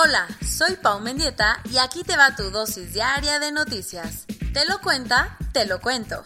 Hola, soy Pau Mendieta y aquí te va tu dosis diaria de noticias. Te lo cuenta, te lo cuento.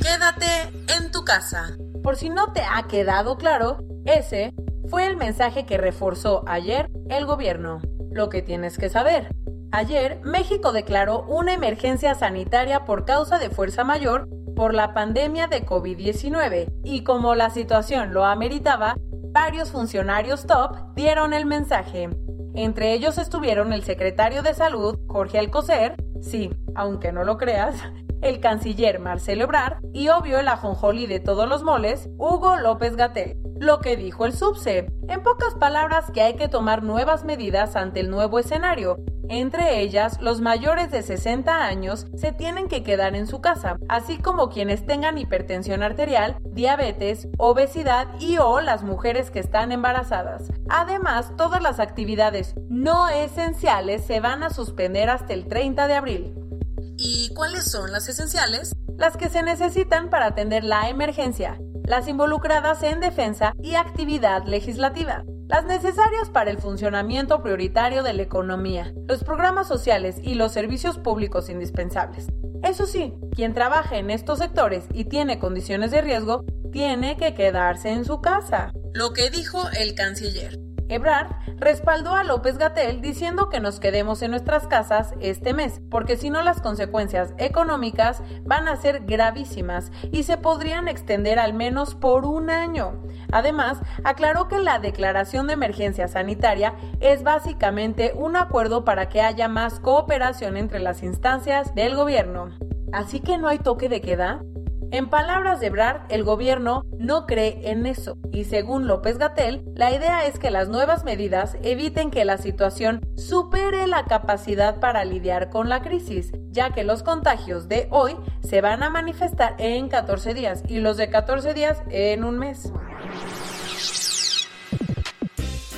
Quédate en tu casa. Por si no te ha quedado claro, ese fue el mensaje que reforzó ayer el gobierno. Lo que tienes que saber. Ayer, México declaró una emergencia sanitaria por causa de fuerza mayor por la pandemia de COVID-19 y como la situación lo ameritaba, varios funcionarios top dieron el mensaje. Entre ellos estuvieron el secretario de Salud, Jorge Alcocer, sí, aunque no lo creas, el canciller Marcelo Ebrard y obvio el ajonjolí de todos los moles, Hugo López Gatel. Lo que dijo el subse, en pocas palabras que hay que tomar nuevas medidas ante el nuevo escenario. Entre ellas, los mayores de 60 años se tienen que quedar en su casa, así como quienes tengan hipertensión arterial, diabetes, obesidad y o las mujeres que están embarazadas. Además, todas las actividades no esenciales se van a suspender hasta el 30 de abril. ¿Y cuáles son las esenciales? Las que se necesitan para atender la emergencia, las involucradas en defensa y actividad legislativa, las necesarias para el funcionamiento prioritario de la economía, los programas sociales y los servicios públicos indispensables. Eso sí, quien trabaja en estos sectores y tiene condiciones de riesgo, tiene que quedarse en su casa. Lo que dijo el canciller. Ebrard respaldó a López Gatel diciendo que nos quedemos en nuestras casas este mes, porque si no las consecuencias económicas van a ser gravísimas y se podrían extender al menos por un año. Además, aclaró que la declaración de emergencia sanitaria es básicamente un acuerdo para que haya más cooperación entre las instancias del gobierno. Así que no hay toque de queda. En palabras de Brad, el gobierno no cree en eso y según López Gatel, la idea es que las nuevas medidas eviten que la situación supere la capacidad para lidiar con la crisis, ya que los contagios de hoy se van a manifestar en 14 días y los de 14 días en un mes.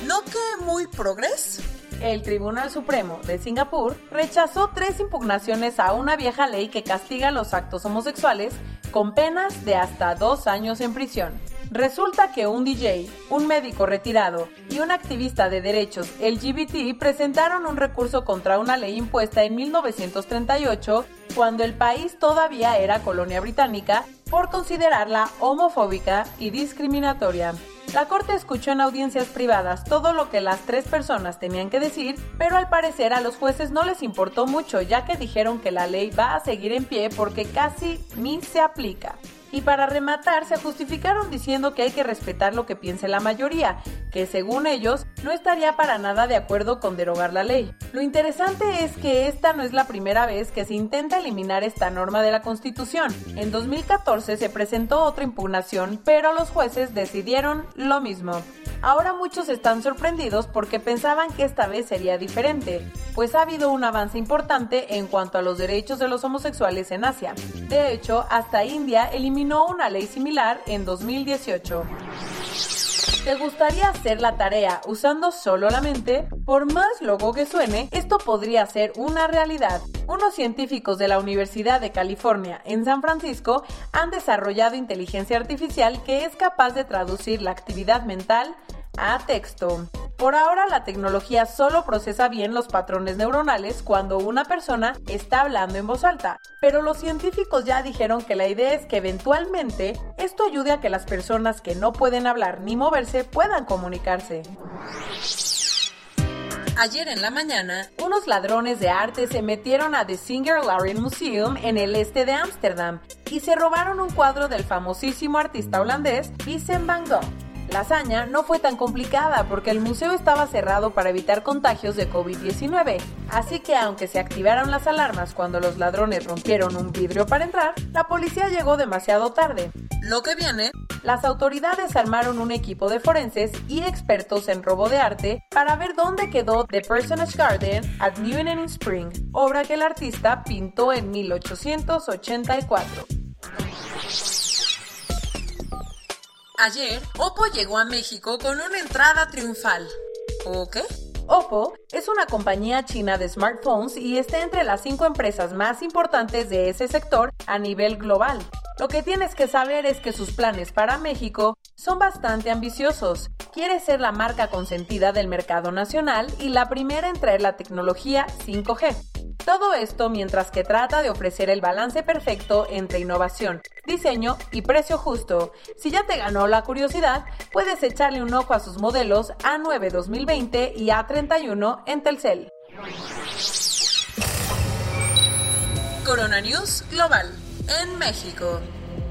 ¿No que muy progres? El Tribunal Supremo de Singapur rechazó tres impugnaciones a una vieja ley que castiga los actos homosexuales con penas de hasta dos años en prisión. Resulta que un DJ, un médico retirado y un activista de derechos LGBT presentaron un recurso contra una ley impuesta en 1938 cuando el país todavía era colonia británica por considerarla homofóbica y discriminatoria. La corte escuchó en audiencias privadas todo lo que las tres personas tenían que decir, pero al parecer a los jueces no les importó mucho ya que dijeron que la ley va a seguir en pie porque casi ni se aplica. Y para rematar, se justificaron diciendo que hay que respetar lo que piense la mayoría, que según ellos no estaría para nada de acuerdo con derogar la ley. Lo interesante es que esta no es la primera vez que se intenta eliminar esta norma de la Constitución. En 2014 se presentó otra impugnación, pero los jueces decidieron lo mismo. Ahora muchos están sorprendidos porque pensaban que esta vez sería diferente, pues ha habido un avance importante en cuanto a los derechos de los homosexuales en Asia. De hecho, hasta India eliminó una ley similar en 2018. ¿Te gustaría hacer la tarea usando solo la mente? Por más loco que suene, esto podría ser una realidad. Unos científicos de la Universidad de California en San Francisco han desarrollado inteligencia artificial que es capaz de traducir la actividad mental a texto. Por ahora la tecnología solo procesa bien los patrones neuronales cuando una persona está hablando en voz alta, pero los científicos ya dijeron que la idea es que eventualmente esto ayude a que las personas que no pueden hablar ni moverse puedan comunicarse. Ayer en la mañana, Unos ladrones de arte se metieron a The Singer Larry Museum en el este de Ámsterdam y se robaron un cuadro del famosísimo artista holandés Vincent van Gogh. La hazaña no fue tan complicada porque el museo estaba cerrado para evitar contagios de COVID-19, así que aunque se activaron las alarmas cuando los ladrones rompieron un vidrio para entrar, la policía llegó demasiado tarde. Lo que viene, las autoridades armaron un equipo de forenses y expertos en robo de arte para ver dónde quedó The Personage Garden at New in Spring, obra que el artista pintó en 1884. Ayer, Oppo llegó a México con una entrada triunfal. ¿O qué? Oppo es una compañía china de smartphones y está entre las cinco empresas más importantes de ese sector a nivel global. Lo que tienes que saber es que sus planes para México son bastante ambiciosos. Quiere ser la marca consentida del mercado nacional y la primera en traer la tecnología 5G. Todo esto mientras que trata de ofrecer el balance perfecto entre innovación, diseño y precio justo. Si ya te ganó la curiosidad, puedes echarle un ojo a sus modelos A9 2020 y A31 en Telcel. Corona News Global en México.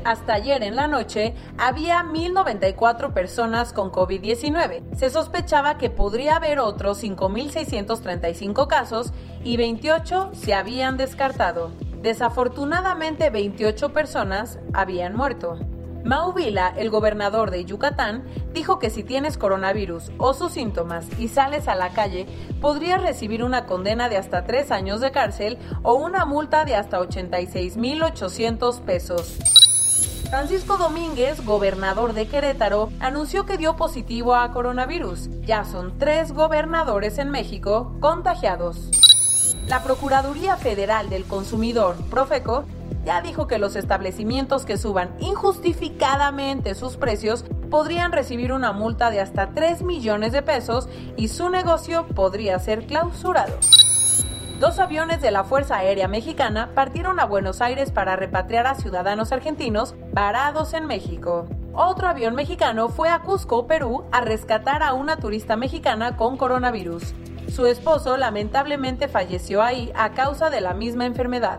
Hasta ayer en la noche había 1.094 personas con COVID-19. Se sospechaba que podría haber otros 5.635 casos y 28 se habían descartado. Desafortunadamente 28 personas habían muerto. Mau Vila, el gobernador de Yucatán, dijo que si tienes coronavirus o sus síntomas y sales a la calle, podrías recibir una condena de hasta tres años de cárcel o una multa de hasta 86.800 pesos. Francisco Domínguez, gobernador de Querétaro, anunció que dio positivo a coronavirus. Ya son tres gobernadores en México contagiados. La Procuraduría Federal del Consumidor, Profeco, ya dijo que los establecimientos que suban injustificadamente sus precios podrían recibir una multa de hasta 3 millones de pesos y su negocio podría ser clausurado. Dos aviones de la Fuerza Aérea Mexicana partieron a Buenos Aires para repatriar a ciudadanos argentinos varados en México. Otro avión mexicano fue a Cusco, Perú, a rescatar a una turista mexicana con coronavirus. Su esposo lamentablemente falleció ahí a causa de la misma enfermedad.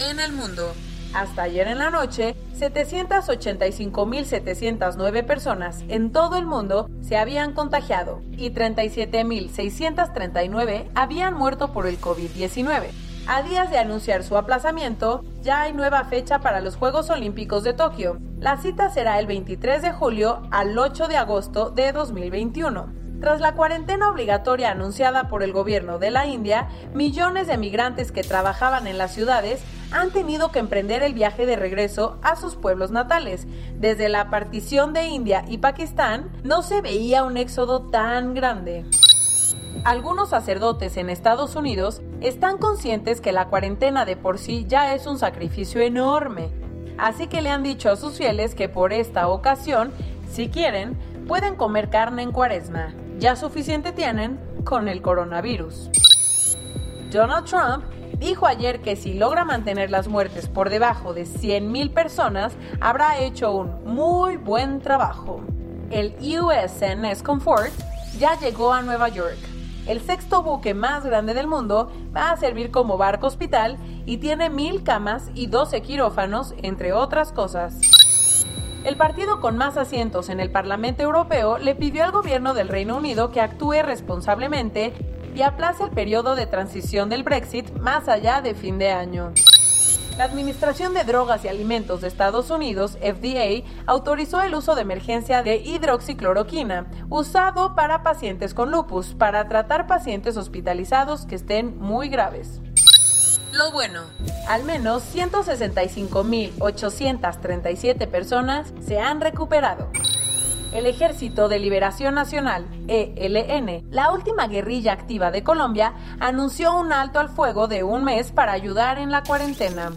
En el mundo, hasta ayer en la noche, 785.709 personas en todo el mundo se habían contagiado y 37.639 habían muerto por el COVID-19. A días de anunciar su aplazamiento, ya hay nueva fecha para los Juegos Olímpicos de Tokio. La cita será el 23 de julio al 8 de agosto de 2021. Tras la cuarentena obligatoria anunciada por el gobierno de la India, millones de migrantes que trabajaban en las ciudades han tenido que emprender el viaje de regreso a sus pueblos natales. Desde la partición de India y Pakistán no se veía un éxodo tan grande. Algunos sacerdotes en Estados Unidos están conscientes que la cuarentena de por sí ya es un sacrificio enorme. Así que le han dicho a sus fieles que por esta ocasión, si quieren, pueden comer carne en cuaresma. Ya suficiente tienen con el coronavirus. Donald Trump dijo ayer que si logra mantener las muertes por debajo de 100.000 personas, habrá hecho un muy buen trabajo. El USNS Comfort ya llegó a Nueva York. El sexto buque más grande del mundo va a servir como barco hospital y tiene mil camas y 12 quirófanos, entre otras cosas. El partido con más asientos en el Parlamento Europeo le pidió al gobierno del Reino Unido que actúe responsablemente y aplace el periodo de transición del Brexit más allá de fin de año. La Administración de Drogas y Alimentos de Estados Unidos, FDA, autorizó el uso de emergencia de hidroxicloroquina, usado para pacientes con lupus, para tratar pacientes hospitalizados que estén muy graves. Lo bueno. Al menos 165.837 personas se han recuperado. El Ejército de Liberación Nacional, ELN, la última guerrilla activa de Colombia, anunció un alto al fuego de un mes para ayudar en la cuarentena.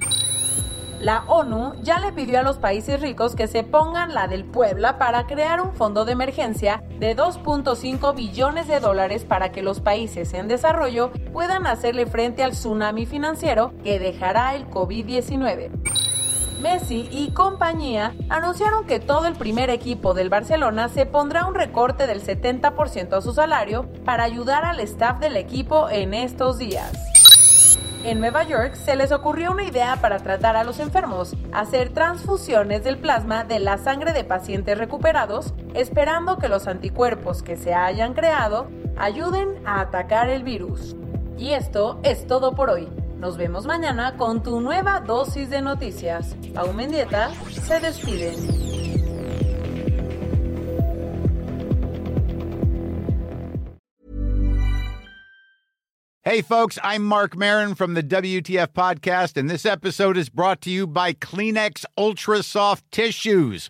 La ONU ya le pidió a los países ricos que se pongan la del Puebla para crear un fondo de emergencia de 2.5 billones de dólares para que los países en desarrollo puedan hacerle frente al tsunami financiero que dejará el COVID-19. Messi y compañía anunciaron que todo el primer equipo del Barcelona se pondrá un recorte del 70% a su salario para ayudar al staff del equipo en estos días. En Nueva York se les ocurrió una idea para tratar a los enfermos, hacer transfusiones del plasma de la sangre de pacientes recuperados, esperando que los anticuerpos que se hayan creado ayuden a atacar el virus. Y esto es todo por hoy. Nos vemos mañana con tu nueva dosis de noticias. Pau Mendieta se despide. Hey, folks, I'm Mark Marin from the WTF Podcast, and this episode is brought to you by Kleenex Ultra Soft Tissues,